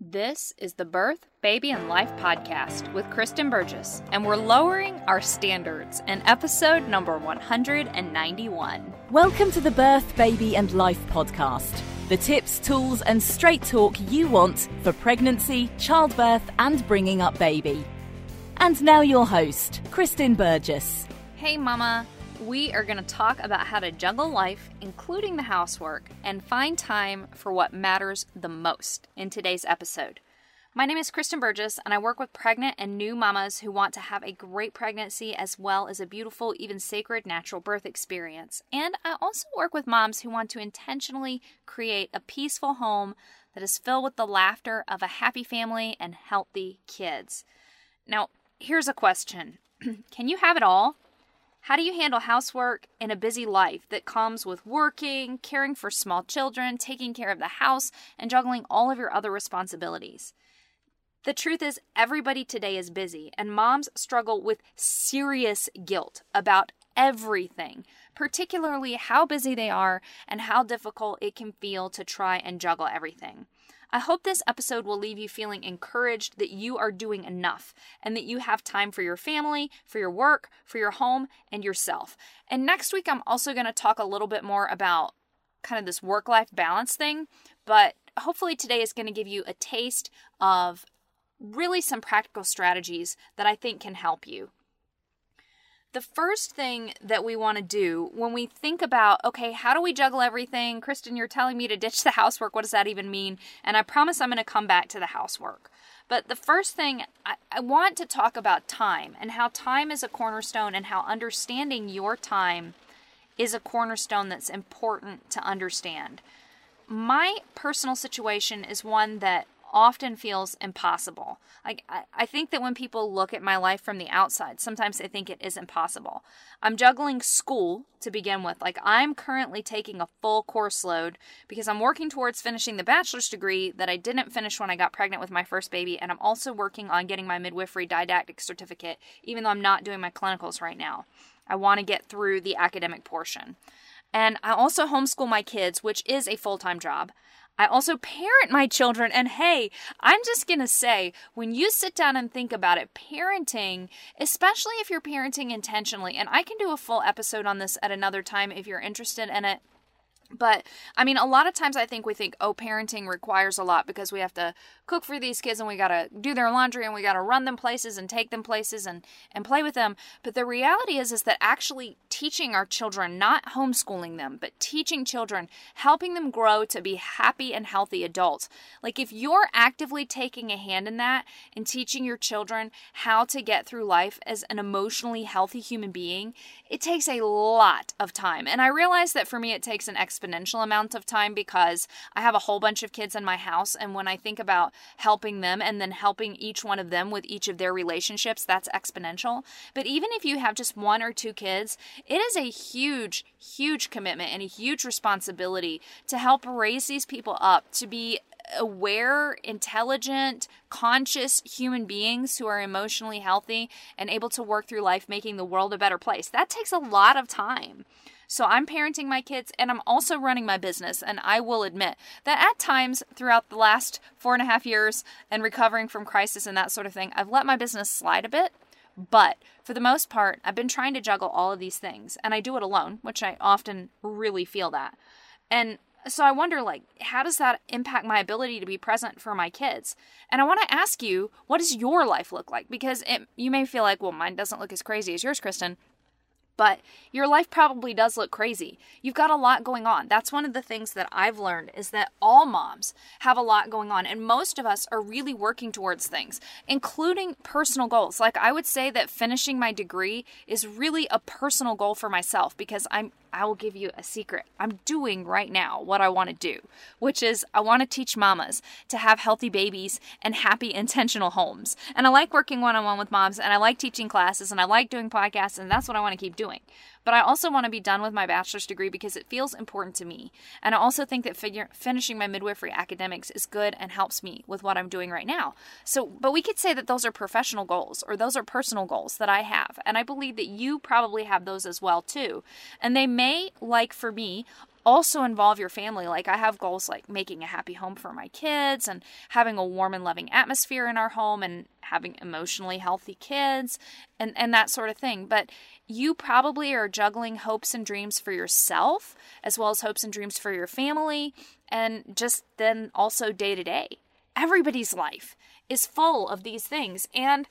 This is the Birth, Baby, and Life podcast with Kristen Burgess, and we're lowering our standards in episode number 191. Welcome to the Birth, Baby, and Life podcast. The tips, tools, and straight talk you want for pregnancy, childbirth, and bringing up baby. And now, your host, Kristen Burgess. Hey, Mama. We are going to talk about how to juggle life, including the housework, and find time for what matters the most in today's episode. My name is Kristen Burgess, and I work with pregnant and new mamas who want to have a great pregnancy as well as a beautiful, even sacred natural birth experience. And I also work with moms who want to intentionally create a peaceful home that is filled with the laughter of a happy family and healthy kids. Now, here's a question Can you have it all? How do you handle housework in a busy life that comes with working, caring for small children, taking care of the house, and juggling all of your other responsibilities? The truth is, everybody today is busy, and moms struggle with serious guilt about everything, particularly how busy they are and how difficult it can feel to try and juggle everything. I hope this episode will leave you feeling encouraged that you are doing enough and that you have time for your family, for your work, for your home, and yourself. And next week, I'm also going to talk a little bit more about kind of this work life balance thing, but hopefully, today is going to give you a taste of really some practical strategies that I think can help you. The first thing that we want to do when we think about, okay, how do we juggle everything? Kristen, you're telling me to ditch the housework. What does that even mean? And I promise I'm going to come back to the housework. But the first thing, I, I, want to talk about time and how time is a cornerstone and how understanding your time is a cornerstone that's important to understand. My personal situation is one that often feels impossible. Like I, think that when people look at my life from the outside, sometimes they think it is impossible. I'm juggling school to begin with. Like I'm currently taking a full course load because I'm working towards finishing the bachelor's degree that I didn't finish when I got pregnant with my first baby, and I'm also working on getting my midwifery didactic certificate, even though I'm not doing my clinicals right now. I want to get through the academic portion. And I also homeschool my kids, which is a full time job. I also parent my children. And hey, I'm just going to say, when you sit down and think about it, parenting, especially if you're parenting intentionally, and I can do a full episode on this at another time if you're interested in it. But I mean, a lot of times I think we think, oh, parenting requires a lot because we have to cook for these kids and we got to do their laundry and we got to run them places and take them places and, and play with them. But the reality is, is that actually teaching our children, not homeschooling them, but teaching children, helping them grow to be happy and healthy adults. Like if you're actively taking a hand in that and teaching your children how to get through life as an emotionally healthy human being, it takes a lot of time. And I realize that for me, it takes an exponential amount of time because I have a whole bunch of kids in my house. And when I think about helping them and then helping each one of them with each of their relationships, that's exponential. But even if you have just one or two kids, it is a huge, huge commitment and a huge responsibility to help raise these people up to be aware, intelligent, conscious human beings who are emotionally healthy and able to work through life making the world a better place. That takes a lot of time. So I'm parenting my kids and I'm also running my business. And I will admit that at times throughout the last four and a half years and recovering from crisis and that sort of thing, I've let my business slide a bit. But for the most part, I've been trying to juggle all of these things and I do it alone, which I often really feel that. And so I wonder like how does that impact my ability to be present for my kids? And I want to ask you, what does your life look like? Because it, you may feel like, well, mine doesn't look as crazy as yours, Kristen but your life probably does look crazy. You've got a lot going on. That's one of the things that I've learned is that all moms have a lot going on and most of us are really working towards things, including personal goals. Like I would say that finishing my degree is really a personal goal for myself because I'm I will give you a secret. I'm doing right now what I want to do, which is I want to teach mamas to have healthy babies and happy, intentional homes. And I like working one on one with moms, and I like teaching classes, and I like doing podcasts, and that's what I want to keep doing doing. But I also want to be done with my bachelor's degree because it feels important to me. And I also think that figure, finishing my midwifery academics is good and helps me with what I'm doing right now. So, but we could say that those are professional goals or those are personal goals that I have. And I believe that you probably have those as well too. And they may, like for me, also involve your family. Like I have goals like making a happy home for my kids and having a warm and loving atmosphere in our home and having emotionally healthy kids and and that sort of thing. But you probably are juggling hopes and dreams for yourself as well as hopes and dreams for your family and just then also day to day. Everybody's life is full of these things and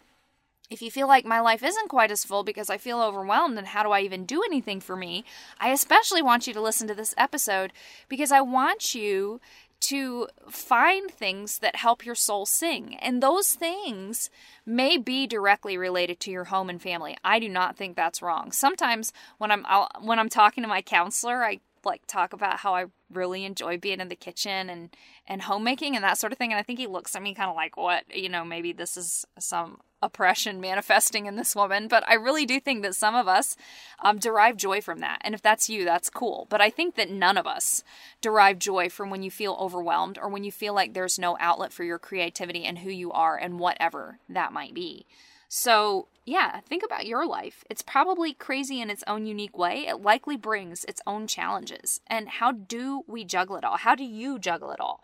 if you feel like my life isn't quite as full because I feel overwhelmed and how do I even do anything for me, I especially want you to listen to this episode because I want you to find things that help your soul sing. And those things may be directly related to your home and family. I do not think that's wrong. Sometimes when I'm I'll, when I'm talking to my counselor, I like talk about how I really enjoy being in the kitchen and and homemaking and that sort of thing and I think he looks at me kind of like what, you know, maybe this is some oppression manifesting in this woman, but I really do think that some of us um, derive joy from that. And if that's you, that's cool. But I think that none of us derive joy from when you feel overwhelmed or when you feel like there's no outlet for your creativity and who you are and whatever that might be. So, yeah, think about your life. It's probably crazy in its own unique way. It likely brings its own challenges. And how do we juggle it all? How do you juggle it all?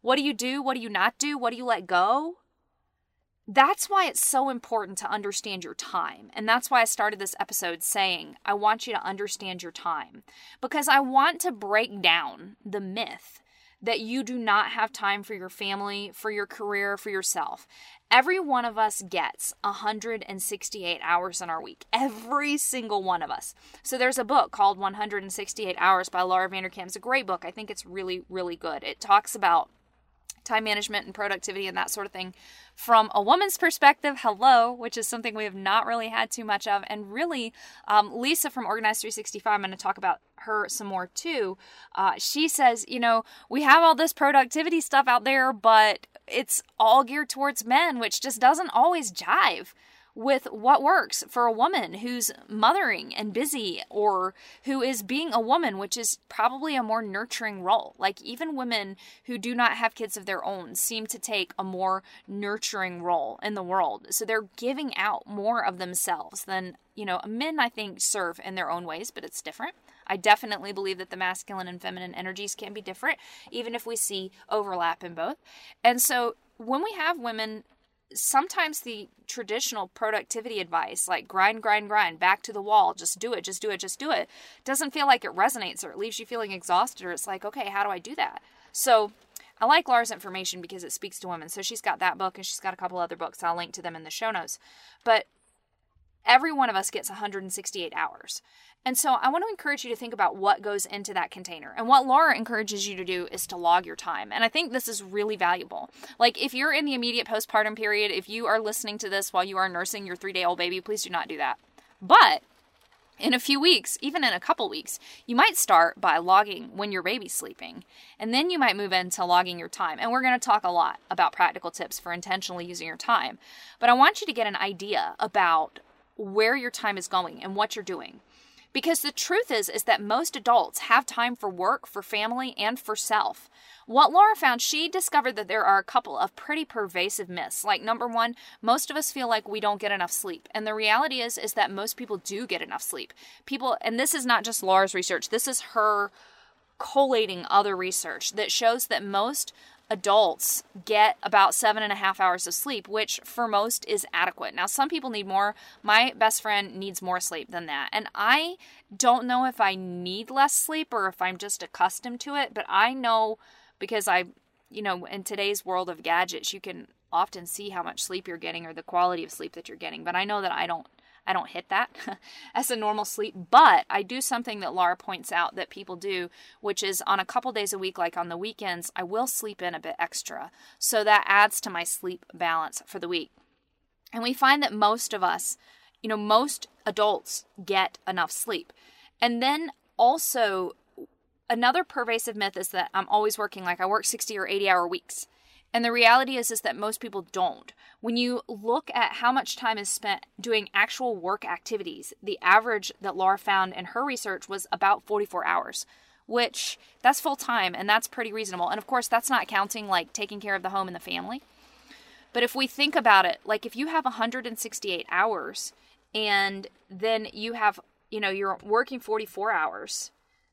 What do you do? What do you not do? What do you let go? That's why it's so important to understand your time. And that's why I started this episode saying, I want you to understand your time. Because I want to break down the myth that you do not have time for your family, for your career, for yourself. Every one of us gets 168 hours in our week. Every single one of us. So there's a book called 168 Hours by Laura Vanderkam. It's a great book. I think it's really, really good. It talks about time management and productivity and that sort of thing. From a woman's perspective hello which is something we have not really had too much of. And really um, lisa from organize 365 i'm going to talk about her some more too. Uh, she says you know we have all this productivity stuff out there but it's all geared towards men which just doesn't always jive with what works for a woman who's mothering and busy or who is being a woman, which is probably a more nurturing role. Like, even women who do not have kids of their own seem to take a more nurturing role in the world. So they're giving out more of themselves than, you know, men, I think, serve in their own ways, but it's different. I definitely believe that the masculine and feminine energies can be different, even if we see overlap in both. And so when we have women sometimes the traditional productivity advice, like grind, grind, grind, back to the wall, just do it, just do it, just do it, doesn't feel like it resonates or it leaves you feeling exhausted or it's like, okay, how do I do that? So I like Laura's information because it speaks to women. So she's got that book and she's got a couple other books. I'll link to them in the show notes. But every one of us gets 168 hours. And so I want to encourage you to think about what goes into that container. And what Laura encourages you to do is to log your time. And I think this is really valuable. Like if you're in the immediate postpartum period, if you are listening to this while you are nursing your three day old baby, please do not do that. But in a few weeks, even in a couple weeks, you might start by logging when your baby's sleeping. And then you might move into logging your time. And we're going to talk a lot about practical tips for intentionally using your time. But I want you to get an idea about where your time is going and what you're doing. Because the truth is is that most adults have time for work, for family, and for self. What Laura found, she discovered that there are a couple of pretty pervasive myths. Like number 1, most of us feel like we don't get enough sleep. And the reality is is that most people do get enough sleep. People and this is not just Laura's research. This is her collating other research that shows that most adults get about seven and a half hours of sleep, which for most is adequate. Now, some people need more. My best friend needs more sleep than that. And I don't know if I need less sleep or if I'm just accustomed to it, but I know because I, you know, in today's world of gadgets, you can often see how much sleep you're getting or the quality of sleep that you're getting. But I know that I don't I don't hit that as a normal sleep, but I do something that Laura points out that people do, which is on a couple days a week, like on the weekends, I will sleep in a bit extra. So that adds to my sleep balance for the week. And we find that most of us, you know, most adults get enough sleep. And then also, another pervasive myth is that I'm always working like I work 60 or 80 hour weeks. And the reality is is that most people don't. When you look at how much time is spent doing actual work activities, the average that Laura found in her research was about 44 hours, which that's full time and that's pretty reasonable. And of course, that's not counting like taking care of the home and the family. But if we think about it, like if you have 168 hours and then you have, you know, you're working 44 hours,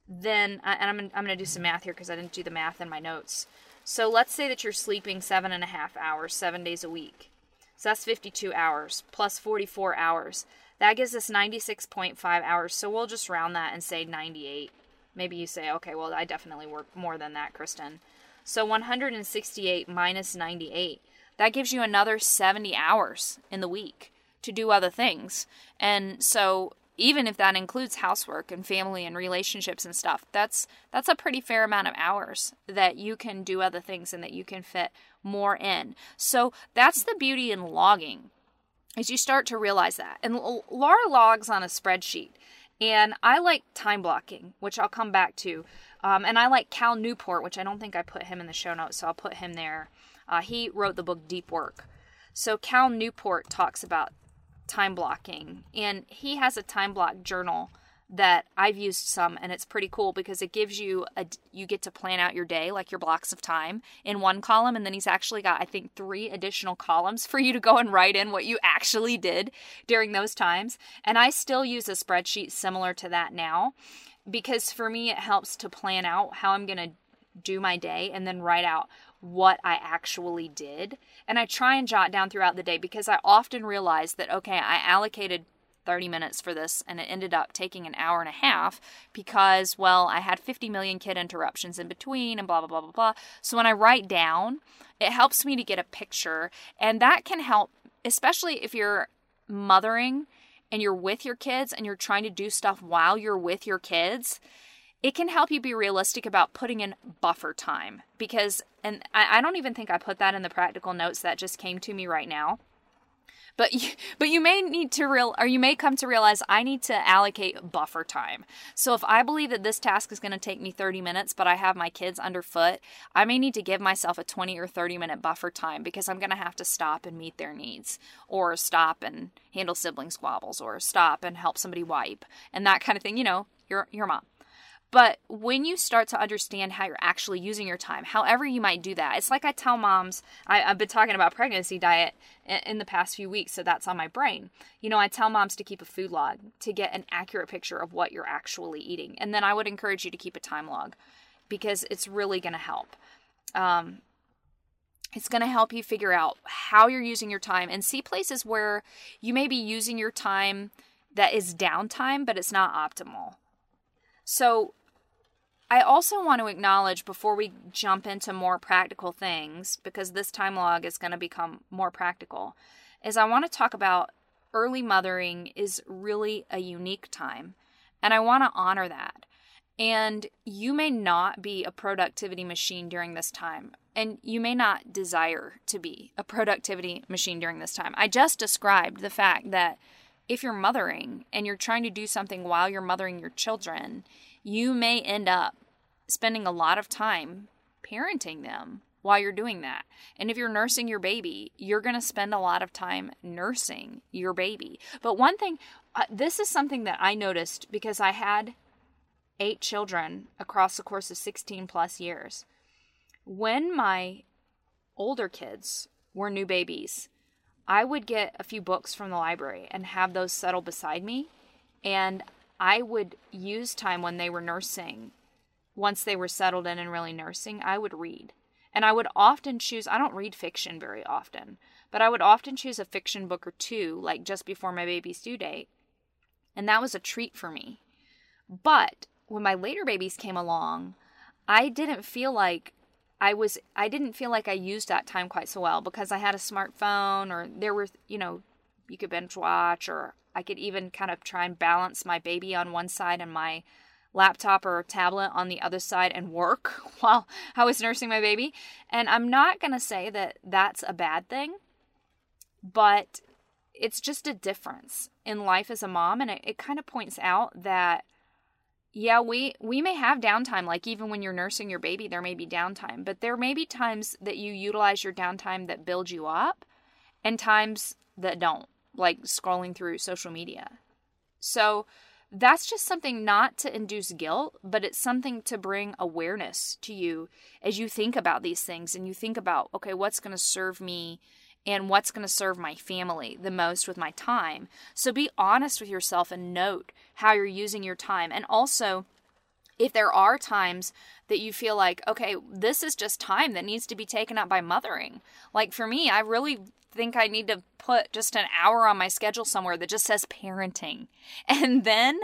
then, and I'm, I'm going to do some math here because I didn't do the math in my notes. So let's say that you're sleeping seven and a half hours, seven days a week. So that's 52 hours plus 44 hours. That gives us 96.5 hours. So we'll just round that and say 98. Maybe you say, okay, well, I definitely work more than that, Kristen. So 168 minus 98 that gives you another 70 hours in the week to do other things. And so even if that includes housework and family and relationships and stuff, that's that's a pretty fair amount of hours that you can do other things and that you can fit more in. So that's the beauty in logging. Is you start to realize that. And Laura logs on a spreadsheet. And I like time blocking, which I'll come back to. Um, and I like Cal Newport, which I don't think I put him in the show notes, so I'll put him there. Uh, he wrote the book Deep Work. So Cal Newport talks about time blocking, and he has a time block journal that I've used some and it's pretty cool because it gives you a you get to plan out your day like your blocks of time in one column. And then he's actually got I think 3 additional columns for you to go and write in what you actually did during those times. And I still use a spreadsheet similar to that now because for me it helps to plan out how I'm going to do my day and then write out what I actually did. And I try and jot down throughout the day because I often realize that, okay, I allocated 30 minutes for this and it ended up taking an hour and a half because, well, I had 50 million kid interruptions in between and blah, blah, blah, blah, blah. So when I write down, it helps me to get a picture. And that can help, especially if you're mothering and you're with your kids and you're trying to do stuff while you're with your kids it can help you be realistic about putting in buffer time because and I, I, don't even think i put that in the practical notes that just came to me right now. But you, but you may need to real or you may come to realize i need to allocate buffer time. So if i believe that this task is going to take me 30 minutes but i have my kids underfoot i may need to give myself a 20 or 30 minute buffer time because i'm going to have to stop and meet their needs or stop and handle sibling squabbles or stop and help somebody wipe and that kind of thing you know your your mom but when you start to understand how you're actually using your time, however you might do that, it's like I tell moms, I, have been talking about pregnancy diet in, in the past few weeks, so that's on my brain. You know, I tell moms to keep a food log to get an accurate picture of what you're actually eating. And then I would encourage you to keep a time log because it's really going to help. Um, it's going to help you figure out how you're using your time and see places where you may be using your time that is downtime, but it's not optimal. So, I also want to acknowledge before we jump into more practical things, because this time log is going to become more practical, is I want to talk about early mothering is really a unique time. And I want to honor that. And you may not be a productivity machine during this time. And you may not desire to be a productivity machine during this time. I just described the fact that if you're mothering and you're trying to do something while you're mothering your children, you may end up spending a lot of time parenting them while you're doing that. And if you're nursing your baby, you're going to spend a lot of time nursing your baby. But one thing, uh, this is something that I noticed because I had eight children across the course of 16 plus years. When my older kids were new babies, I would get a few books from the library and have those settle beside me. And I would use time when they were nursing once they were settled in and really nursing, I would read. And I would often choose, I don't read fiction very often, but I would often choose a fiction book or two, like just before my baby's due date. And that was a treat for me. But when my later babies came along, I didn't feel like I was, I didn't feel like I used that time quite so well because I had a smartphone or there were, you know, you could binge watch or I could even kind of try and balance my baby on one side and my laptop or tablet on the other side and work while I was nursing my baby. And I'm not going to say that that's a bad thing, but it's just a difference in life as a mom. And it, it kind of points out that yeah, we we may have downtime like even when you're nursing your baby there may be downtime, but there may be times that you utilize your downtime that build you up and times that don't, like scrolling through social media. So that's just something not to induce guilt, but it's something to bring awareness to you as you think about these things and you think about, okay, what's going to serve me and what's going to serve my family the most with my time. So be honest with yourself and note how you're using your time. And also, if there are times that you feel like, okay, this is just time that needs to be taken up by mothering. Like for me, I really think I need to put just an hour on my schedule somewhere that just says parenting. And then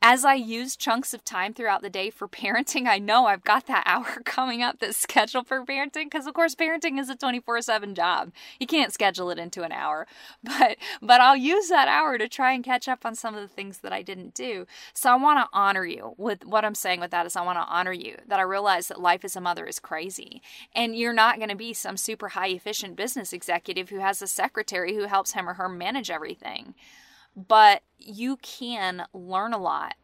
as I use chunks of time throughout the day for parenting, I know I've got that hour coming up that's scheduled for parenting because of course parenting is a 24/7 job. You can't schedule it into an hour. But but I'll use that hour to try and catch up on some of the things that I didn't do. So I want to honor you with what I'm saying with that is I want to honor you that I realize that life as a mother is crazy. And you're not going to be some super high efficient business executive who has a secretary who helps him or her manage everything. But you can learn a lot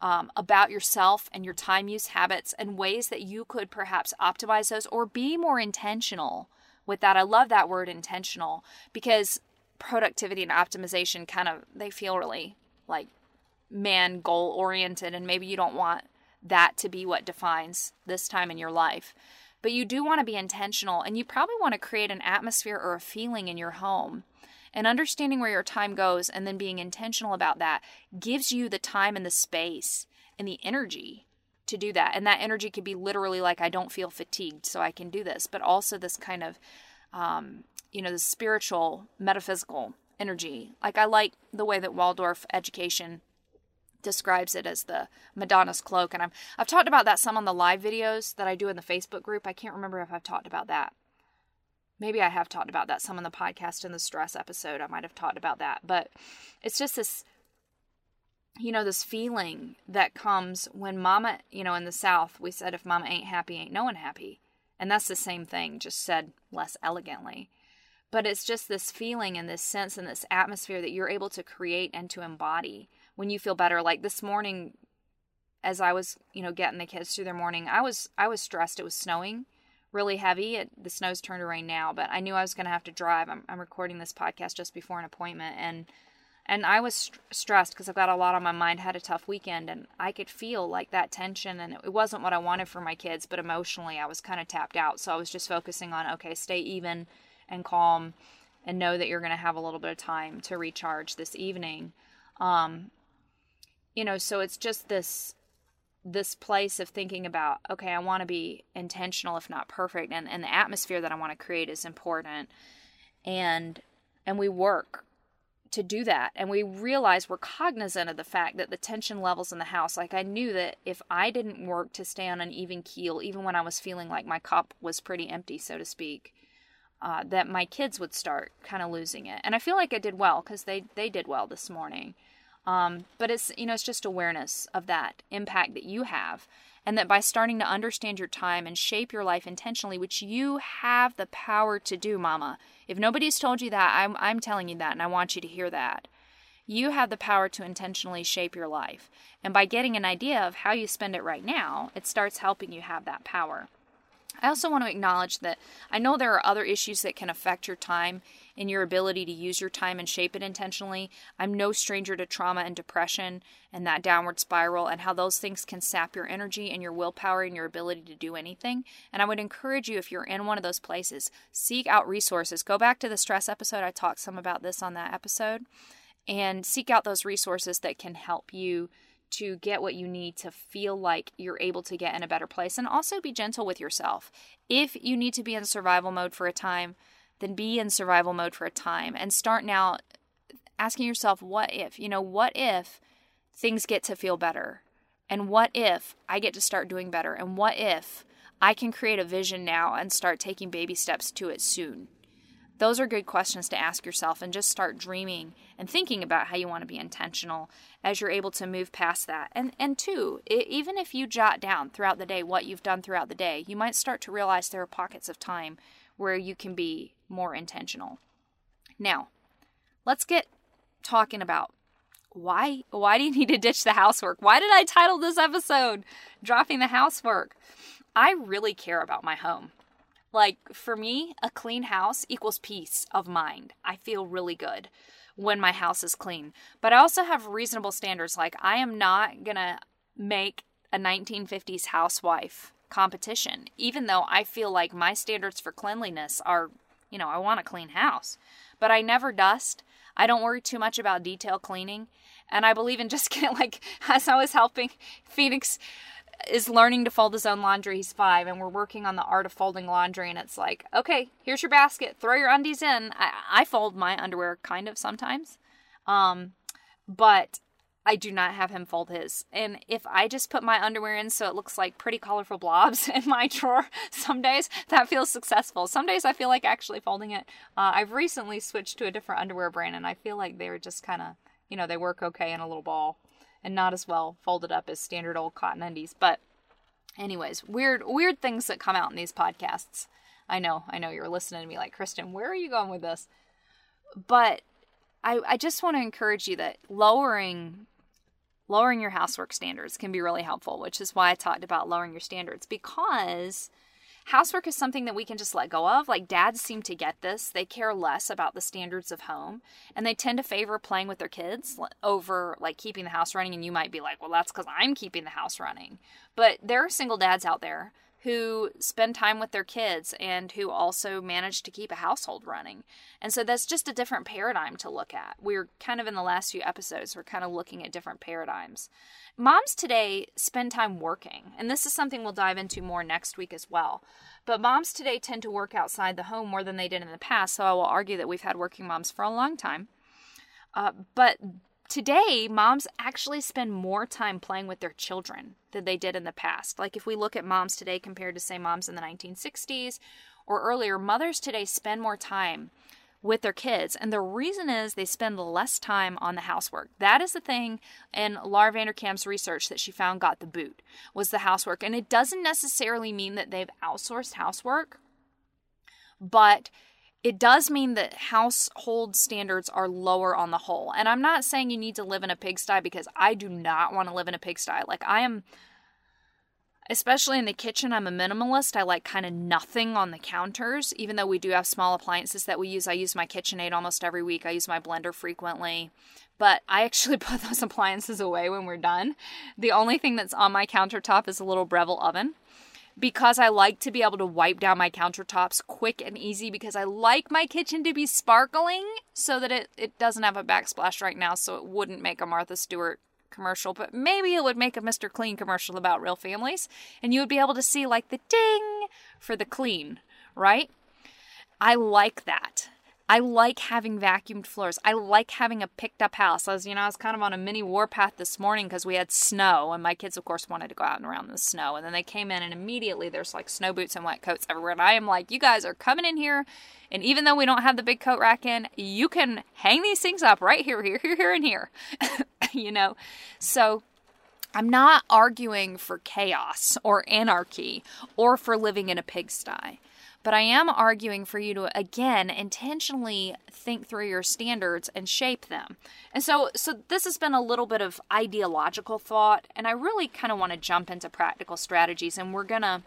um, about yourself and your time use habits and ways that you could perhaps optimize those or be more intentional with that. I love that word intentional because productivity and optimization kind of they feel really like man goal oriented and maybe you don't want that to be what defines this time in your life. But you do want to be intentional and you probably want to create an atmosphere or a feeling in your home and understanding where your time goes and then being intentional about that gives you the time and the space and the energy to do that. And that energy could be literally like, I don't feel fatigued, so I can do this, but also this kind of, um, you know, the spiritual, metaphysical energy. Like, I like the way that Waldorf education describes it as the Madonna's cloak. And I'm, I've talked about that some on the live videos that I do in the Facebook group. I can't remember if I've talked about that maybe I have talked about that some in the podcast in the stress episode. I might have talked about that, but it's just this you know this feeling that comes when mama you know in the south we said if mama ain't happy ain't no one happy and that's the same thing just said less elegantly but it's just this feeling and this sense and this atmosphere that you're able to create and to embody when you feel better like this morning as i was you know getting the kids through their morning i was i was stressed it was snowing really heavy. It, the snow's turned to rain now, but I knew I was going to have to drive. I'm, I'm recording this podcast just before an appointment, and and I was st- stressed because I've got a lot on my mind. Had a tough weekend, and I could feel like that tension, and it, wasn't what I wanted for my kids. But emotionally, I was kind of tapped out. So I was just focusing on okay, stay even and calm, and know that you're going to have a little bit of time to recharge this evening. Um, you know, so it's just this this place of thinking about okay i want to be intentional if not perfect and, and the atmosphere that i want to create is important. And and we work to do that and we realize we're cognizant of the fact that the tension levels in the house like i knew that if i didn't work to stay on an even keel even when i was feeling like my cup was pretty empty so to speak uh, that my kids would start kind of losing it. And i feel like i did well because they they did well this morning um, but it's you know it's just awareness of that impact that you have, and that by starting to understand your time and shape your life intentionally, which you have the power to do, Mama. If nobody's told you that, I'm I'm telling you that, and I want you to hear that. You have the power to intentionally shape your life, and by getting an idea of how you spend it right now, it starts helping you have that power. I also want to acknowledge that I know there are other issues that can affect your time in your ability to use your time and shape it intentionally. I'm no stranger to trauma and depression and that downward spiral and how those things can sap your energy and your willpower and your ability to do anything. And I would encourage you, if you're in one of those places, seek out resources. Go back to the stress episode. I talked some about this on that episode. And seek out those resources that can help you to get what you need to feel like you're able to get in a better place and also be gentle with yourself. If you need to be in survival mode for a time, then be in survival mode for a time and start now asking yourself, what if? You know, what if things get to feel better? And what if I get to start doing better? And what if I can create a vision now and start taking baby steps to it soon? Those are good questions to ask yourself and just start dreaming and thinking about how you want to be intentional as you're able to move past that. And and two, even if you jot down throughout the day what you've done throughout the day, you might start to realize there are pockets of time where you can be more intentional. Now, let's get talking about why why do you need to ditch the housework? Why did I title this episode dropping the housework? I really care about my home. Like for me, a clean house equals peace of mind. I feel really good when my house is clean. But I also have reasonable standards like I am not going to make a 1950s housewife competition even though I feel like my standards for cleanliness are, you know, I want a clean house. But I never dust. I don't worry too much about detail cleaning. And I believe in just getting, like, as I was helping Phoenix is learning to fold his own laundry. He's five, and we're working on the art of folding laundry. And it's like, okay, here's your basket. Throw your undies in. I, I fold my underwear kind of sometimes, um, but I do not have him fold his. And if I just put my underwear in so it looks like pretty colorful blobs in my drawer, some days that feels successful. Some days I feel like actually folding it. Uh, I've recently switched to a different underwear brand, and I feel like they're just kind of, you know, they work okay in a little ball and not as well folded up as standard old cotton undies. But anyways, weird weird things that come out in these podcasts. I know, I know you're listening to me like, Kristen, where are you going with this? But I, I just want to encourage you that lowering lowering your housework standards can be really helpful, which is why I talked about lowering your standards because housework is something that we can just let go of. Like dads seem to get this. They care less about the standards of home and they tend to favor playing with their kids over like keeping the house running. And you might be like, well, that's because I'm keeping the house running. But there are single dads out there who spend time with their kids and who also manage to keep a household running. And so that's just a different paradigm to look at. We're kind of in the last few episodes, we're kind of looking at different paradigms. Moms today spend time working, and this is something we'll dive into more next week as well. But moms today tend to work outside the home more than they did in the past, so I will argue that we've had working moms for a long time. Uh, but today, moms actually spend more time playing with their children than they did in the past. Like if we look at moms today compared to, say, moms in the 1960s or earlier, mothers today spend more time with their kids. And the reason is they spend less time on the housework. That is the thing in Laura Vanderkam's research that she found got the boot was the housework. And it doesn't necessarily mean that they've outsourced housework, but it does mean that household standards are lower on the whole. And I'm not saying you need to live in a pigsty because I do not want to live in a pigsty. Like I am especially in the kitchen, I'm a minimalist. I like kind of nothing on the counters, even though we do have small appliances that we use. I use my KitchenAid almost every week. I use my blender frequently, but I actually put those appliances away when we're done. The only thing that's on my countertop is a little Breville oven because I like to be able to wipe down my countertops quick and easy because I like my kitchen to be sparkling so that it, it doesn't have a backsplash right now, so it wouldn't make a Martha Stewart commercial, but maybe it would make a Mr. Clean commercial about real families, and you would be able to see like the ding for the clean, right? I like that. I like having vacuumed floors. I like having a picked up house. I was, you know, I was kind of on a mini warpath this morning because we had snow, and my kids, of course, wanted to go out and around the snow. And then they came in, and immediately there's like snow boots and wet coats everywhere. And I am like, you guys are coming in here, and even though we don't have the big coat rack in, you can hang these things up right here, here, here, here, and here. you know? So I'm not arguing for chaos or anarchy or for living in a pigsty. But I am arguing for you to again intentionally think through your standards and shape them. And so so this has been a little bit of ideological thought and I really kind of want to jump into practical strategies and we're going to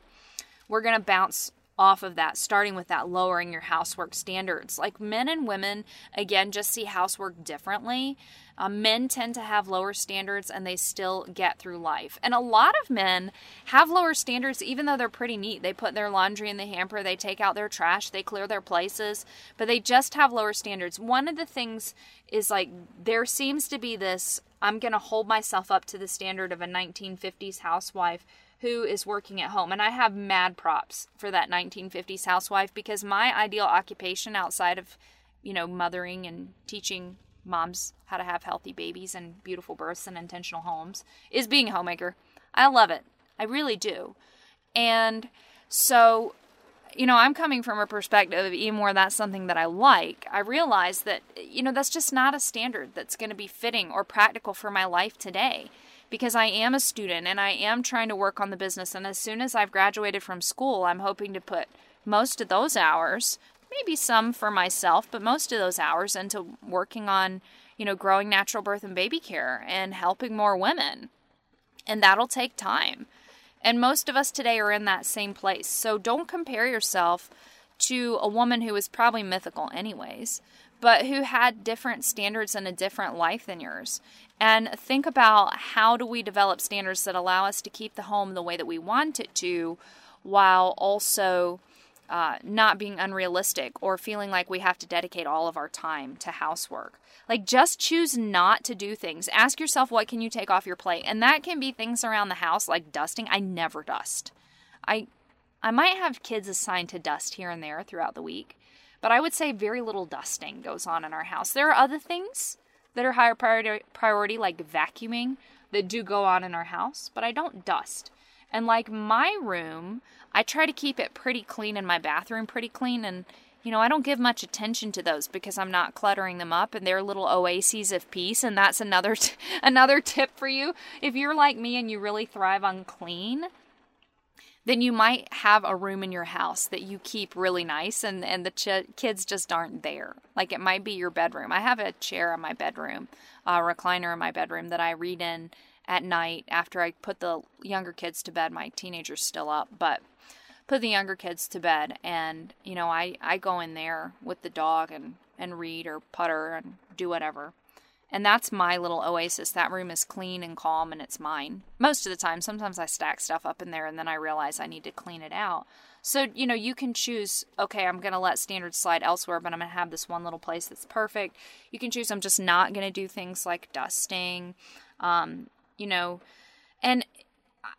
we're going to bounce off of that, starting with that lowering your housework standards. Like men and women, again, just see housework differently. Uh, men tend to have lower standards and they still get through life. And a lot of men have lower standards even though they're pretty neat. They put their laundry in the hamper, they take out their trash, they clear their places, but they just have lower standards. One of the things is like there seems to be this I'm going to hold myself up to the standard of a 1950s housewife who is working at home. And I have mad props for that 1950s housewife because my ideal occupation outside of, you know, mothering and teaching moms how to have healthy babies and beautiful births and intentional homes is being a homemaker. I love it. I really do. And so, you know, I'm coming from a perspective of even more that's something that I like. I realize that, you know, that's just not a standard that's going to be fitting or practical for my life today because I am a student and I am trying to work on the business. And as soon as I've graduated from school, I'm hoping to put most of those hours, maybe some for myself, but most of those hours into working on, you know, growing natural birth and baby care and helping more women. And that'll take time. And most of us today are in that same place. So don't compare yourself to a woman who is probably mythical, anyways, but who had different standards and a different life than yours. And think about how do we develop standards that allow us to keep the home the way that we want it to while also uh, not being unrealistic or feeling like we have to dedicate all of our time to housework. Like just choose not to do things. Ask yourself what can you take off your plate, and that can be things around the house like dusting. I never dust. I I might have kids assigned to dust here and there throughout the week, but I would say very little dusting goes on in our house. There are other things that are higher priority, priority like vacuuming that do go on in our house, but I don't dust. And like my room, I try to keep it pretty clean and my bathroom pretty clean and you know, I don't give much attention to those because I'm not cluttering them up and they're little oases of peace and that's another t- another tip for you. If you're like me and you really thrive on clean, then you might have a room in your house that you keep really nice and, and the ch- kids just aren't there. Like it might be your bedroom. I have a chair in my bedroom, a recliner in my bedroom that I read in at night after I put the younger kids to bed. My teenager's still up, but put the younger kids to bed and you know I, I go in there with the dog and, and read or putter and do whatever and that's my little oasis. That room is clean and calm and it's mine. Most of the time, sometimes I stack stuff up in there and then I realize I need to clean it out. So, you know, you can choose, okay, I'm going to let standards slide elsewhere, but I'm going to have this one little place that's perfect. You can choose, I'm just not going to do things like dusting, um, you know, and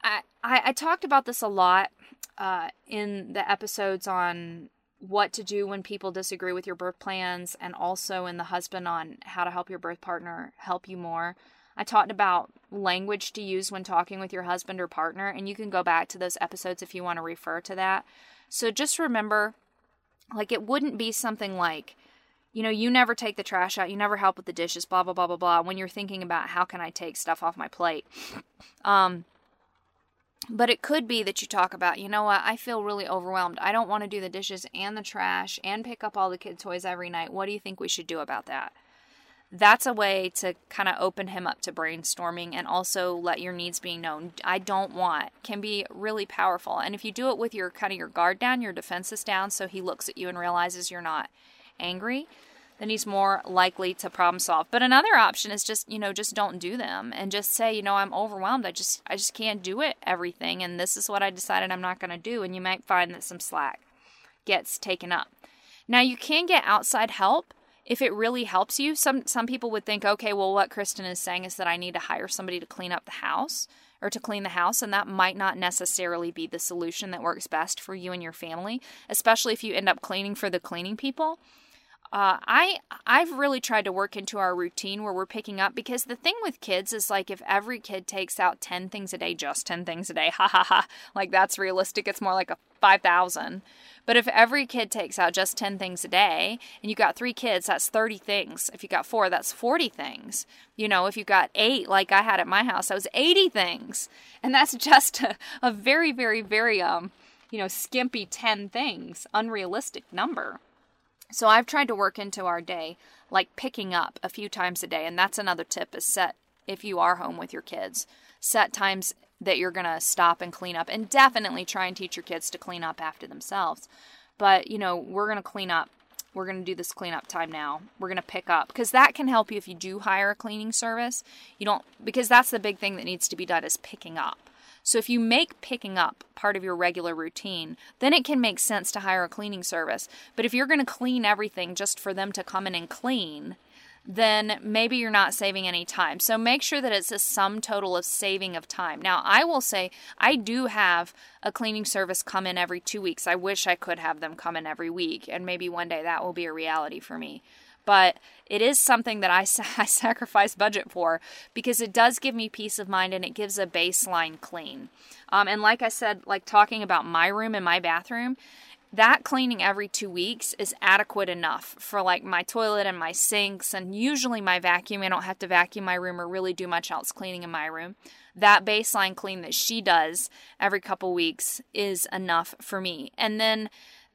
I, I, I talked about this a lot uh, in the episodes on what to do when people disagree with your birth plans and also in the husband on how to help your birth partner help you more. I talked about language to use when talking with your husband or partner, and you can go back to those episodes if you want to refer to that. So just remember like, it wouldn't be something like, you know, you never take the trash out, you never help with the dishes, blah, blah, blah, blah, blah, when you're thinking about how can I take stuff off my plate. Um, but it could be that you talk about, you know what, I feel really overwhelmed. I don't want to do the dishes and the trash and pick up all the kid toys every night. What do you think we should do about that? That's a way to kind of open him up to brainstorming and also let your needs be known. I don't want can be really powerful. And if you do it with your kind of your guard down, your defenses down, so he looks at you and realizes you're not angry, then he's more likely to problem solve. But another option is just, you know, just don't do them and just say, you know, I'm overwhelmed. I just I just can't do it everything and this is what I decided I'm not going to do and you might find that some slack gets taken up. Now you can get outside help if it really helps you. Some some people would think, okay, well what Kristen is saying is that I need to hire somebody to clean up the house or to clean the house, and that might not necessarily be the solution that works best for you and your family, especially if you end up cleaning for the cleaning people. Uh, I I've really tried to work into our routine where we're picking up because the thing with kids is like if every kid takes out ten things a day, just ten things a day, ha ha ha, like that's realistic. It's more like a five thousand. But if every kid takes out just ten things a day, and you got three kids, that's thirty things. If you got four, that's forty things. You know, if you got eight, like I had at my house, that was eighty things, and that's just a, a very very very um you know skimpy ten things, unrealistic number. So I've tried to work into our day like picking up a few times a day and that's another tip is set if you are home with your kids, set times that you're going to stop and clean up and definitely try and teach your kids to clean up after themselves. But, you know, we're going to clean up. We're going to do this cleanup time now. We're going to pick up because that can help you if you do hire a cleaning service. You don't because that's the big thing that needs to be done is picking up. So if you make picking up part of your regular routine, then it can make sense to hire a cleaning service. But if you're going to clean everything just for them to come in and clean, then maybe you're not saving any time. So make sure that it's a sum total of saving of time. Now, I will say I do have a cleaning service come in every two weeks. I wish I could have them come in every week, and maybe one day that will be a reality for me but it is something that I, I sacrifice budget for because it does give me peace of mind and it gives a baseline clean. Um, and like I said, like talking about my room and my bathroom, that cleaning every two weeks is adequate enough for like my toilet and my sinks and usually my vacuum. I don't have to vacuum my room or really do much else cleaning in my room. That baseline clean that she does every couple weeks is enough for me. And then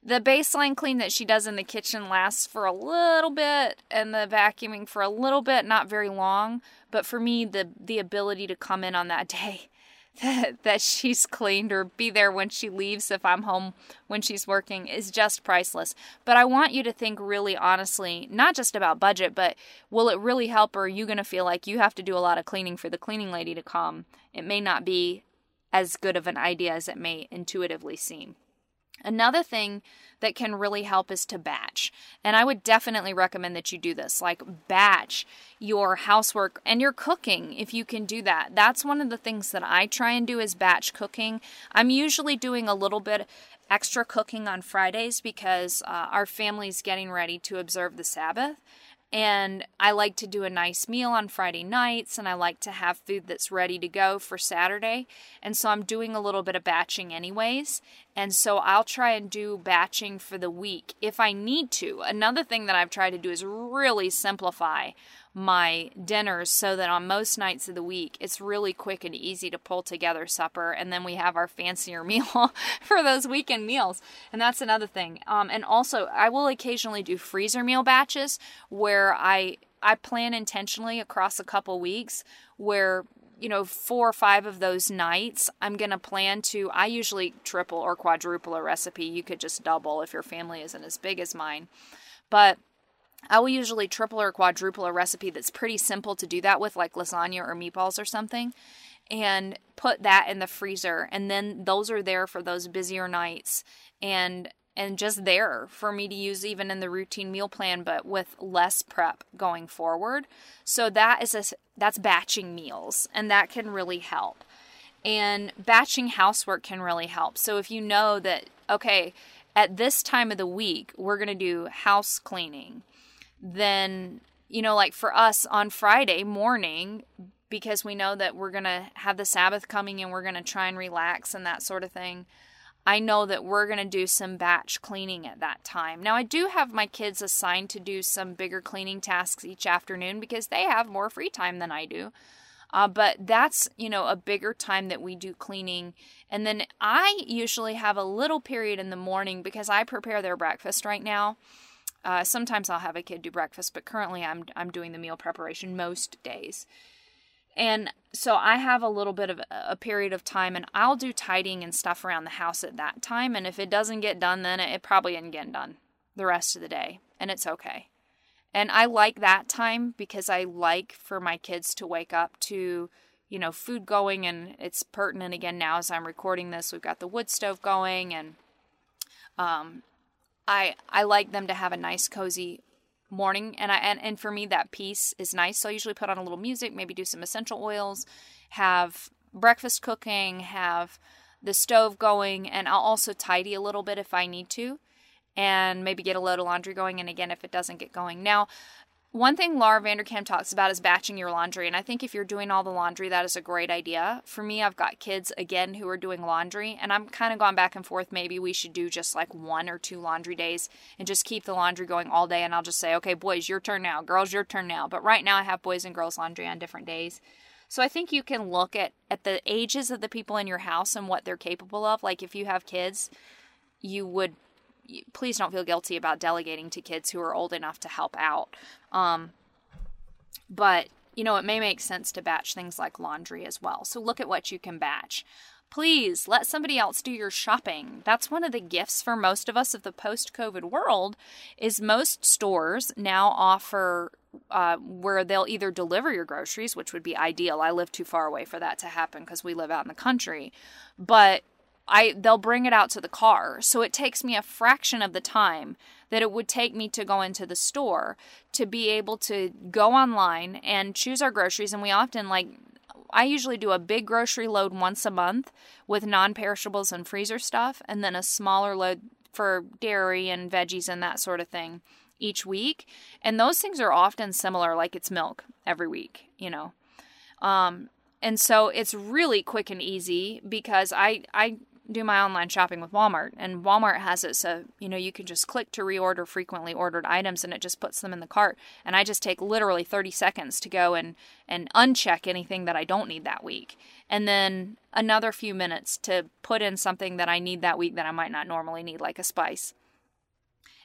the baseline clean that she does in the kitchen lasts for a little bit and the vacuuming for a little bit, not very long. But for me, the the ability to come in on that day that, that she's cleaned or be there when she leaves if I'm home when she's working is just priceless. But I want you to think really honestly, not just about budget, but will it really help or are you going to feel like you have to do a lot of cleaning for the cleaning lady to come? It may not be as good of an idea as it may intuitively seem. Another thing that can really help is to batch. And I would definitely recommend that you do this. Like, batch your housework and your cooking if you can do that. That's one of the things that I try and do is batch cooking. I'm usually doing a little bit extra cooking on Fridays because uh, our family's getting ready to observe the Sabbath. And I like to do a nice meal on Friday nights, and I like to have food that's ready to go for Saturday. And so I'm doing a little bit of batching, anyways. And so I'll try and do batching for the week if I need to. Another thing that I've tried to do is really simplify my dinners so that on most nights of the week it's really quick and easy to pull together supper and then we have our fancier meal for those weekend meals and that's another thing um, and also i will occasionally do freezer meal batches where i i plan intentionally across a couple weeks where you know, four or five of those nights, I'm going to plan to. I usually triple or quadruple a recipe. You could just double if your family isn't as big as mine. But I will usually triple or quadruple a recipe that's pretty simple to do that with, like lasagna or meatballs or something, and put that in the freezer. And then those are there for those busier nights and and just there for me to use even in the routine meal plan but with less prep going forward so that is a that's batching meals and that can really help and batching housework can really help so if you know that okay at this time of the week we're going to do house cleaning then you know like for us on Friday morning because we know that we're going to have the Sabbath coming and we're going to try and relax and that sort of thing. I know that we're going to do some batch cleaning at that time. Now, I do have my kids assigned to do some bigger cleaning tasks each afternoon because they have more free time than I do. Uh, but that's, you know, a bigger time that we do cleaning. And then I usually have a little period in the morning because I prepare their breakfast right now. Uh, sometimes I'll have a kid do breakfast, but currently I'm I'm doing the meal preparation most days. And so I have a little bit of a period of time and I'll do tidying and stuff around the house at that time. And if it doesn't get done, then it probably isn't getting done the rest of the day. And it's okay. And I like that time because I like for my kids to wake up to, you know, food going. And it's pertinent again now as I'm recording this. We've got the wood stove going and um, I I like them to have a nice cozy morning and I and, and for me that piece is nice. So I usually put on a little music, maybe do some essential oils, have breakfast cooking, have the stove going, and I'll also tidy a little bit if I need to and maybe get a load of laundry going and again if it doesn't get going. Now, one thing Laura Vanderkam talks about is batching your laundry, and I think if you're doing all the laundry, that is a great idea. For me, I've got kids again who are doing laundry, and I'm kind of going back and forth. Maybe we should do just like one or two laundry days and just keep the laundry going all day. And I'll just say, okay, boys, your turn now, girls, your turn now. But right now, I have boys and girls laundry on different days. So I think you can look at at the ages of the people in your house and what they're capable of. Like if you have kids, you would please don't feel guilty about delegating to kids who are old enough to help out. Um, but you know, it may make sense to batch things like laundry as well. So look at what you can batch. Please let somebody else do your shopping. That's one of the gifts for most of us of the post-COVID world is most stores now offer uh, where they'll either deliver your groceries, which would be ideal. I live too far away for that to happen because we live out in the country. But I they'll bring it out to the car. So it takes me a fraction of the time that it would take me to go into the store to be able to go online and choose our groceries and we often like I usually do a big grocery load once a month with non-perishables and freezer stuff and then a smaller load for dairy and veggies and that sort of thing each week. And those things are often similar like it's milk every week, you know. Um and so it's really quick and easy because I I do my online shopping with Walmart, and Walmart has it so you know you can just click to reorder frequently ordered items, and it just puts them in the cart. And I just take literally 30 seconds to go and and uncheck anything that I don't need that week, and then another few minutes to put in something that I need that week that I might not normally need, like a spice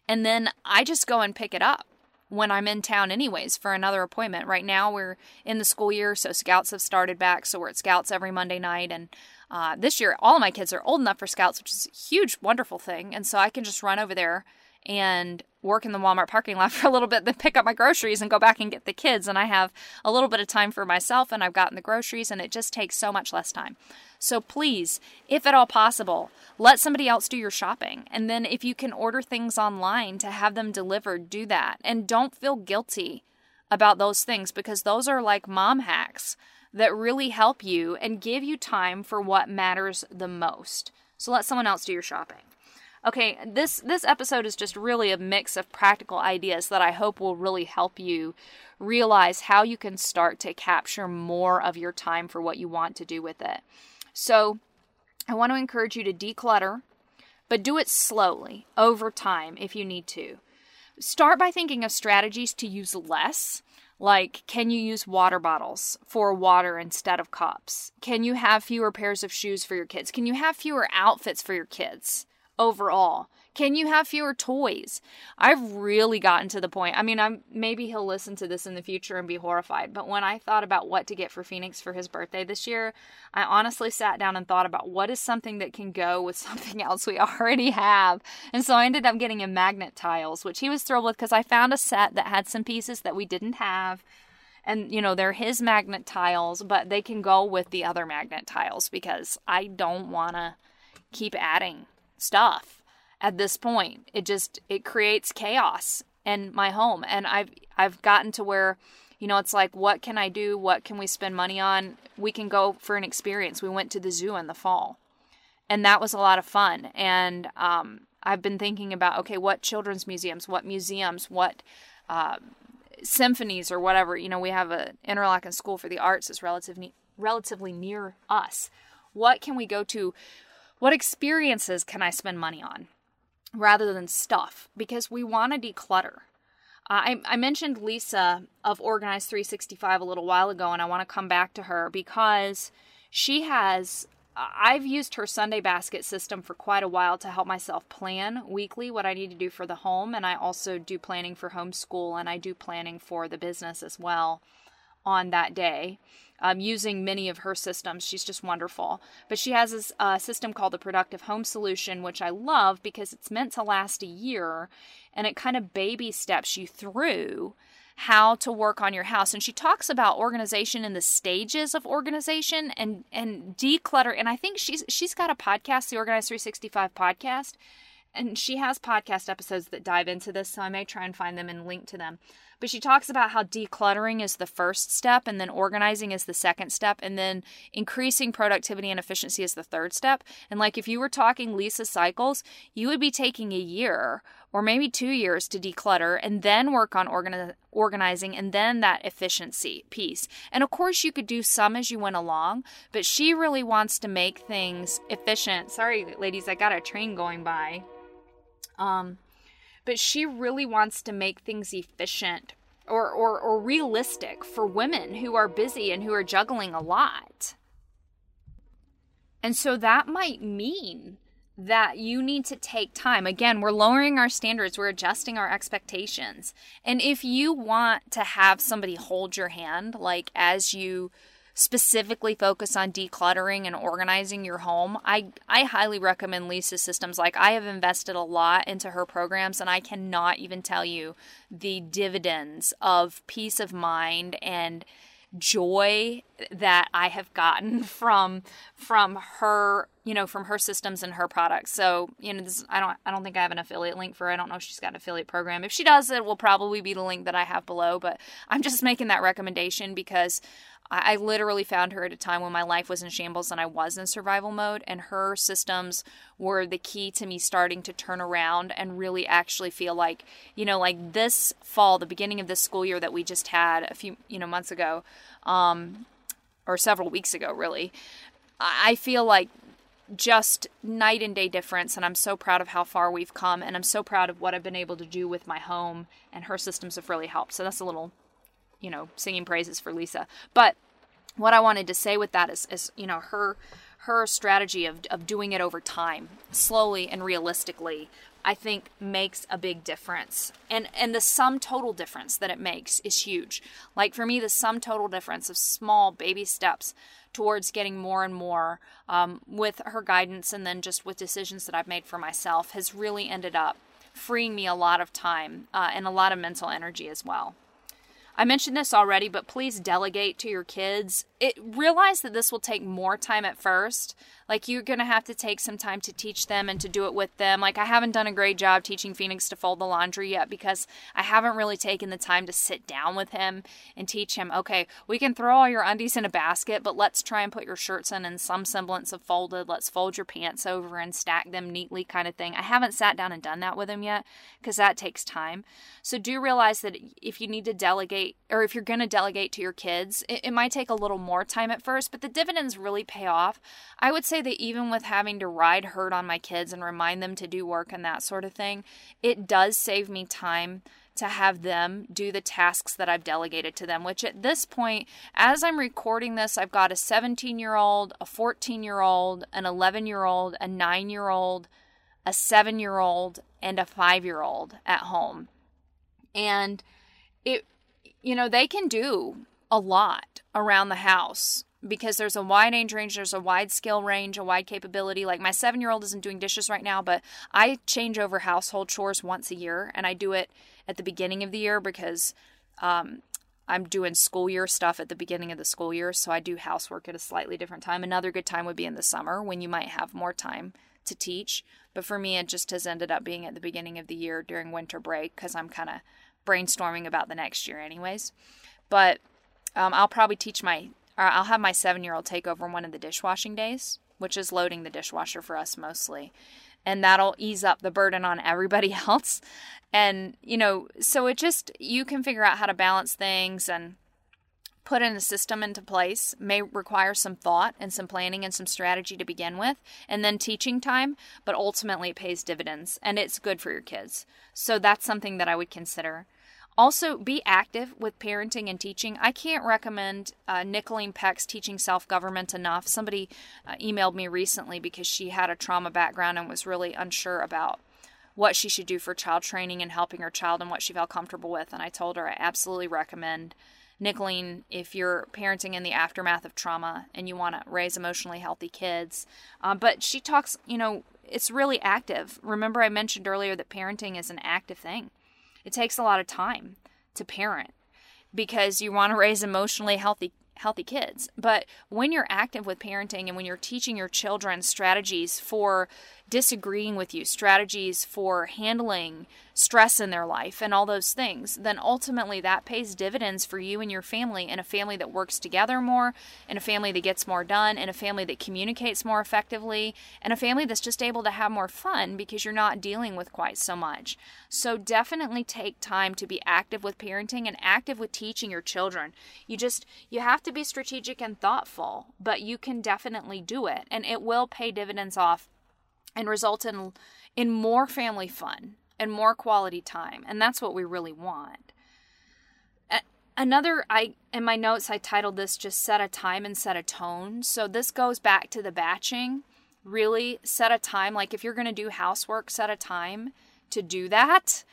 And then I just go and pick it up when I'm in town, anyways, for another appointment. Right now, we're in the school year, so scouts have started back. So we're at scouts every Monday night. And uh, this year, all of my kids are old enough for scouts, which is a huge, wonderful thing. And so I can just run over there and work in the Walmart parking lot for a little bit, then pick up my groceries and go back and get the kids. And I have a little bit of time for myself, and I've gotten the groceries, and it just takes so much less time. So please, if at all possible, let somebody else do your shopping. And then if you can order things online to have them delivered, do that. And don't feel guilty about those things because those are like mom hacks that really help you and give you time for what matters the most. So let someone else do your shopping. Okay, this this episode is just really a mix of practical ideas that I hope will really help you realize how you can start to capture more of your time for what you want to do with it. So, I want to encourage you to declutter, but do it slowly over time if you need to. Start by thinking of strategies to use less. Like, can you use water bottles for water instead of cups? Can you have fewer pairs of shoes for your kids? Can you have fewer outfits for your kids overall? Can you have fewer toys? I've really gotten to the point. I mean, I'm maybe he'll listen to this in the future and be horrified, but when I thought about what to get for Phoenix for his birthday this year, I honestly sat down and thought about what is something that can go with something else we already have. And so I ended up getting him magnet tiles, which he was thrilled with because I found a set that had some pieces that we didn't have and you know they're his magnet tiles but they can go with the other magnet tiles because i don't want to keep adding stuff at this point. It just it creates chaos in my home and I've I've gotten to where you know it's like what can I do? What can we spend money on? We can go for an experience. We went to the zoo in the fall. And that was a lot of fun and um, I've been thinking about okay, what children's museums, what museums, what uh, symphonies or whatever. You know, we have a Interlochen School for the Arts is relatively relatively near us. What can we go to? What experiences can I spend money on? rather than stuff because we want to declutter. Uh, I, I mentioned Lisa of Organized 365 a little while ago, and I want to come back to her because she has. I've used her Sunday basket system for quite a while to help myself plan weekly what I need to do for the home, and I also do planning for homeschool and I do planning for the business as well on that day um, using many of her systems. She's just wonderful. But she has this uh, system called the Productive Home Solution, which I love because it's meant to last a year and it kind of baby steps you through how to work on your house and she talks about organization and the stages of organization and and declutter and I think she's she's got a podcast the Organized 365 podcast and she has podcast episodes that dive into this so I may try and find them and link to them but she talks about how decluttering is the first step, and then organizing is the second step, and then increasing productivity and efficiency is the third step. And like if you were talking Lisa cycles, you would be taking a year or maybe two years to declutter and then work on organi- organizing and then that efficiency piece. And of course, you could do some as you went along, but she really wants to make things efficient. Sorry, ladies, I got a train going by. Um, but she really wants to make things efficient or, or, or realistic for women who are busy and who are juggling a lot. And so that might mean that you need to take time. Again, we're lowering our standards, we're adjusting our expectations. And if you want to have somebody hold your hand, like as you specifically focus on decluttering and organizing your home, I I highly recommend Lisa's systems. Like I have invested a lot into her programs and I cannot even tell you the dividends of peace of mind and joy that I have gotten from from her, you know, from her systems and her products. So, you know, this, I don't I don't think I have an affiliate link for her. I don't know if she's got an affiliate program. If she does, it will probably be the link that I have below, but I'm just making that recommendation because I, I literally found her at a time when my life was in shambles and I was in survival mode, and her systems were the key to me starting to turn around and really actually feel like, you know, like this fall, the beginning of this school year that we just had a few, you know, months ago, um, or several weeks ago, really. I feel like just night and day difference and I'm so proud of how far we've come and I'm so proud of what I've been able to do with my home and her systems have really helped. So that's a little you know, singing praises for Lisa. But what I wanted to say with that is, is you know, her her strategy of, of doing it over time, slowly and realistically, I think makes a big difference. And and the sum total difference that it makes is huge. Like for me, the sum total difference of small baby steps towards getting more and more um, with her guidance and then just with decisions that I've made for myself has really ended up freeing me a lot of time uh, and a lot of mental energy as well. I mentioned this already, but please delegate to your kids. It realize that this will take more time at first. Like you're going to have to take some time to teach them and to do it with them. Like I haven't done a great job teaching Phoenix to fold the laundry yet because I haven't really taken the time to sit down with him and teach him, okay, we can throw all your undies in a basket, but let's try and put your shirts in in some semblance of folded. Let's fold your pants over and stack them neatly kind of thing. I haven't sat down and done that with him yet because that takes time. So do realize that if you need to delegate or if you're going to delegate to your kids, it, it might take a little more time at first, but the dividends really pay off. I would say that even with having to ride herd on my kids and remind them to do work and that sort of thing, it does save me time to have them do the tasks that I've delegated to them, which at this point, as I'm recording this, I've got a 17 year old, a 14 year old, an 11 year old, a 9 year old, a 7 year old, and a 5 year old at home. And it, you know, they can do a lot around the house because there's a wide age range, there's a wide skill range, a wide capability. Like my seven year old isn't doing dishes right now, but I change over household chores once a year, and I do it at the beginning of the year because um, I'm doing school year stuff at the beginning of the school year, so I do housework at a slightly different time. Another good time would be in the summer when you might have more time to teach, but for me, it just has ended up being at the beginning of the year during winter break because I'm kind of brainstorming about the next year, anyways. But um, I'll probably teach my or I'll have my seven year old take over one of the dishwashing days, which is loading the dishwasher for us mostly. And that'll ease up the burden on everybody else. And, you know, so it just, you can figure out how to balance things and put in a system into place may require some thought and some planning and some strategy to begin with and then teaching time but ultimately it pays dividends and it's good for your kids so that's something that i would consider also, be active with parenting and teaching. I can't recommend uh, Nicholeen Peck's Teaching Self Government enough. Somebody uh, emailed me recently because she had a trauma background and was really unsure about what she should do for child training and helping her child and what she felt comfortable with. And I told her I absolutely recommend Nicholeen if you're parenting in the aftermath of trauma and you want to raise emotionally healthy kids. Um, but she talks, you know, it's really active. Remember, I mentioned earlier that parenting is an active thing. It takes a lot of time to parent because you want to raise emotionally healthy healthy kids. But when you're active with parenting and when you're teaching your children strategies for disagreeing with you, strategies for handling stress in their life, and all those things, then ultimately that pays dividends for you and your family in a family that works together more, in a family that gets more done, in a family that communicates more effectively, and a family that's just able to have more fun because you're not dealing with quite so much. So definitely take time to be active with parenting and active with teaching your children. You just you have to be strategic and thoughtful, but you can definitely do it and it will pay dividends off and result in in more family fun and more quality time and that's what we really want. Another i in my notes i titled this just set a time and set a tone. So this goes back to the batching. Really set a time like if you're going to do housework set a time to do that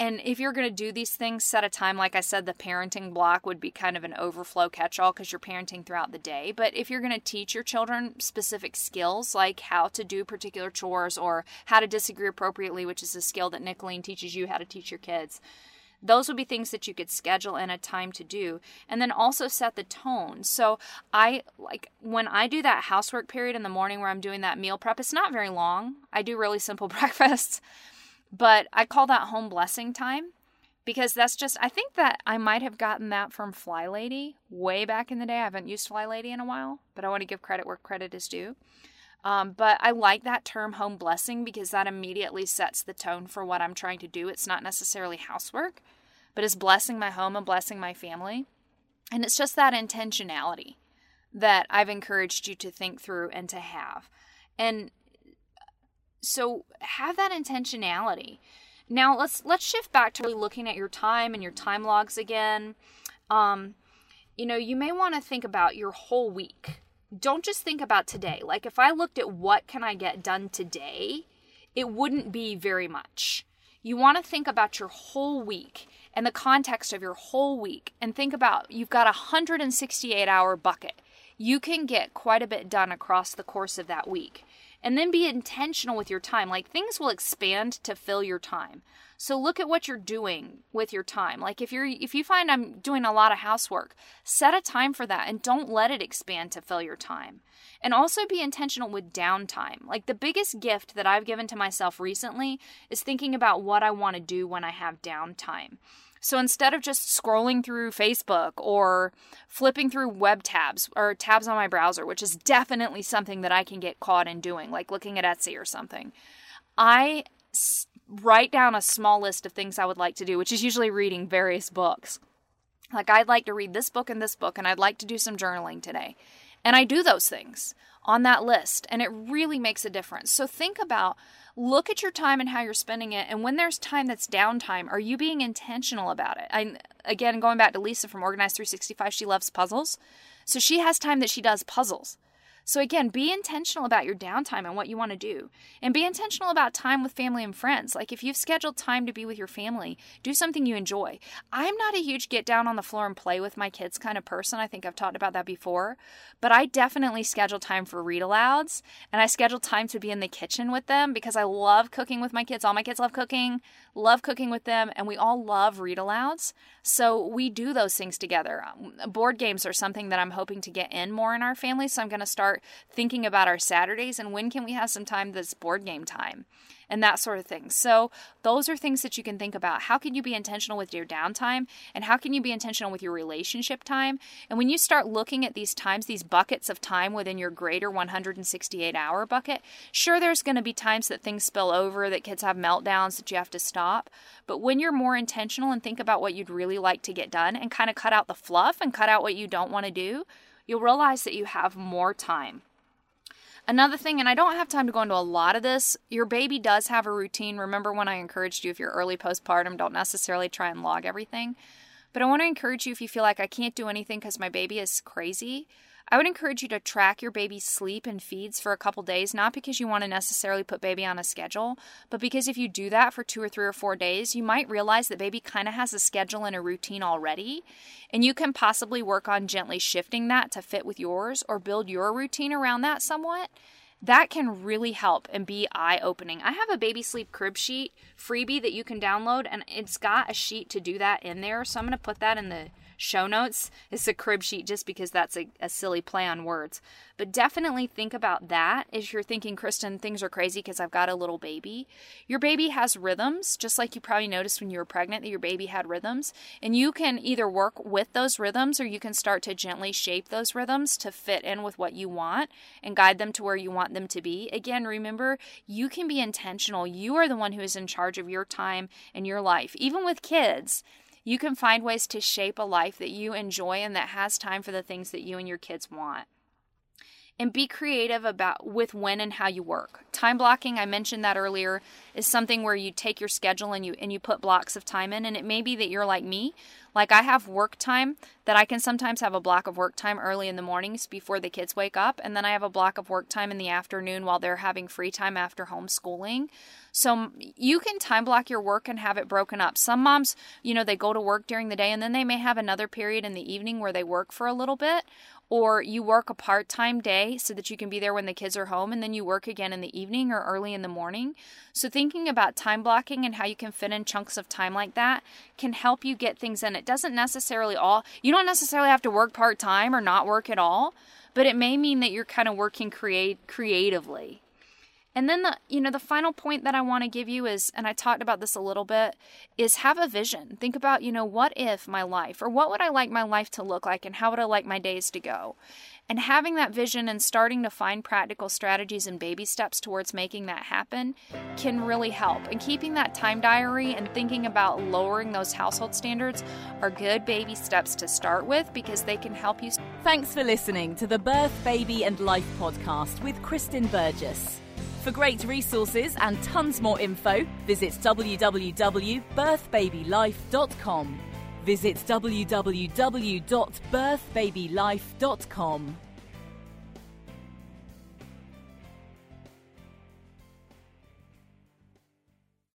and if you're going to do these things, set a time. Like I said, the parenting block would be kind of an overflow catch all because you're parenting throughout the day. But if you're going to teach your children specific skills, like how to do particular chores or how to disagree appropriately, which is a skill that Nicholeen teaches you how to teach your kids, those would be things that you could schedule in a time to do and then also set the tone so i like when i do that housework period in the morning where i'm doing that meal prep it's not very long i do really simple breakfasts but I call that home blessing time because that's just, I think that I might have gotten that from Fly Lady way back in the day. I haven't used Fly Lady in a while, but I want to give credit where credit is due. Um, but I like that term home blessing because that immediately sets the tone for what I'm trying to do. It's not necessarily housework, but it's blessing my home and blessing my family. And it's just that intentionality that I've encouraged you to think through and to have. And so have that intentionality. Now let's let's shift back to really looking at your time and your time logs again. Um, you know, you may want to think about your whole week. don't just think about today. Like if I looked at what can I get done today, it wouldn't be very much. You want to think about your whole week and the context of your whole week and think about you've got a 168 hour bucket. You can get quite a bit done across the course of that week. And then be intentional with your time. Like things will expand to fill your time. So look at what you're doing with your time. Like if you're if you find I'm doing a lot of housework, set a time for that and don't let it expand to fill your time. And also be intentional with downtime. Like the biggest gift that I've given to myself recently is thinking about what I want to do when I have downtime. So instead of just scrolling through Facebook or flipping through web tabs or tabs on my browser, which is definitely something that I can get caught in doing, like looking at Etsy or something, I write down a small list of things I would like to do, which is usually reading various books. Like, I'd like to read this book and this book, and I'd like to do some journaling today. And I do those things on that list, and it really makes a difference. So, think about look at your time and how you're spending it. And when there's time that's downtime, are you being intentional about it? I, again, going back to Lisa from Organized 365, she loves puzzles. So, she has time that she does puzzles. So, again, be intentional about your downtime and what you want to do. And be intentional about time with family and friends. Like, if you've scheduled time to be with your family, do something you enjoy. I'm not a huge get down on the floor and play with my kids kind of person. I think I've talked about that before. But I definitely schedule time for read alouds and I schedule time to be in the kitchen with them because I love cooking with my kids. All my kids love cooking, love cooking with them, and we all love read alouds. So, we do those things together. Um, board games are something that I'm hoping to get in more in our family. So, I'm going to start start thinking about our Saturdays and when can we have some time that's board game time and that sort of thing. So, those are things that you can think about. How can you be intentional with your downtime and how can you be intentional with your relationship time? And when you start looking at these times, these buckets of time within your greater 168 hour bucket, sure, there's going to be times that things spill over, that kids have meltdowns, that you have to stop. But when you're more intentional and think about what you'd really like to get done and kind of cut out the fluff and cut out what you don't want to do, you'll realize that you have more time. Another thing, and I don't have time to go into a lot of this, your baby does have a routine. Remember when I encouraged you, if you're early postpartum, don't necessarily try and log everything. But I want to encourage you if you feel like I can't do anything because my baby is crazy, I would encourage you to track your baby's sleep and feeds for a couple days, not because you want to necessarily put baby on a schedule, but because if you do that for two or three or four days, you might realize that baby kind of has a schedule and a routine already. And you can possibly work on gently shifting that to fit with yours or build your routine around that somewhat that can really help and be eye opening. I have a baby sleep crib sheet freebie that you can download, and it's got a sheet to do that in there. So I'm going to put that in the show notes. It's a crib sheet just because that's a, a silly play on words. But definitely think about that if you're thinking, Kristen, things are crazy because I've got a little baby. Your baby has rhythms, just like you probably noticed when you were pregnant that your baby had rhythms. And you can either work with those rhythms or you can start to gently shape those rhythms to fit in with what you want and guide them to where you want them to be. Again, remember, you can be intentional. You are the one who is in charge of your time and your life. Even with kids, you can find ways to shape a life that you enjoy and that has time for the things that you and your kids want and be creative about with when and how you work. Time blocking, I mentioned that earlier, is something where you take your schedule and you and you put blocks of time in and it may be that you're like me, like I have work time that I can sometimes have a block of work time early in the mornings before the kids wake up and then I have a block of work time in the afternoon while they're having free time after homeschooling. So you can time block your work and have it broken up. Some moms, you know, they go to work during the day and then they may have another period in the evening where they work for a little bit or you work a part time day so that you can be there when the kids are home and then you work again in the evening or early in the morning. So, thinking about time blocking and how you can fit in chunks of time like that can help you get things in. It doesn't necessarily all, you don't necessarily have to work part time or not work at all, but it may mean that you're kind of working create creatively. And then the you know the final point that I want to give you is and I talked about this a little bit is have a vision. Think about, you know, what if my life or what would I like my life to look like and how would I like my days to go? And having that vision and starting to find practical strategies and baby steps towards making that happen can really help. And keeping that time diary and thinking about lowering those household standards are good baby steps to start with because they can help you. Thanks for listening to the Birth, Baby and Life podcast with Kristen Burgess. For great resources and tons more info, visit www.birthbabylife.com. Visit www.birthbabylife.com.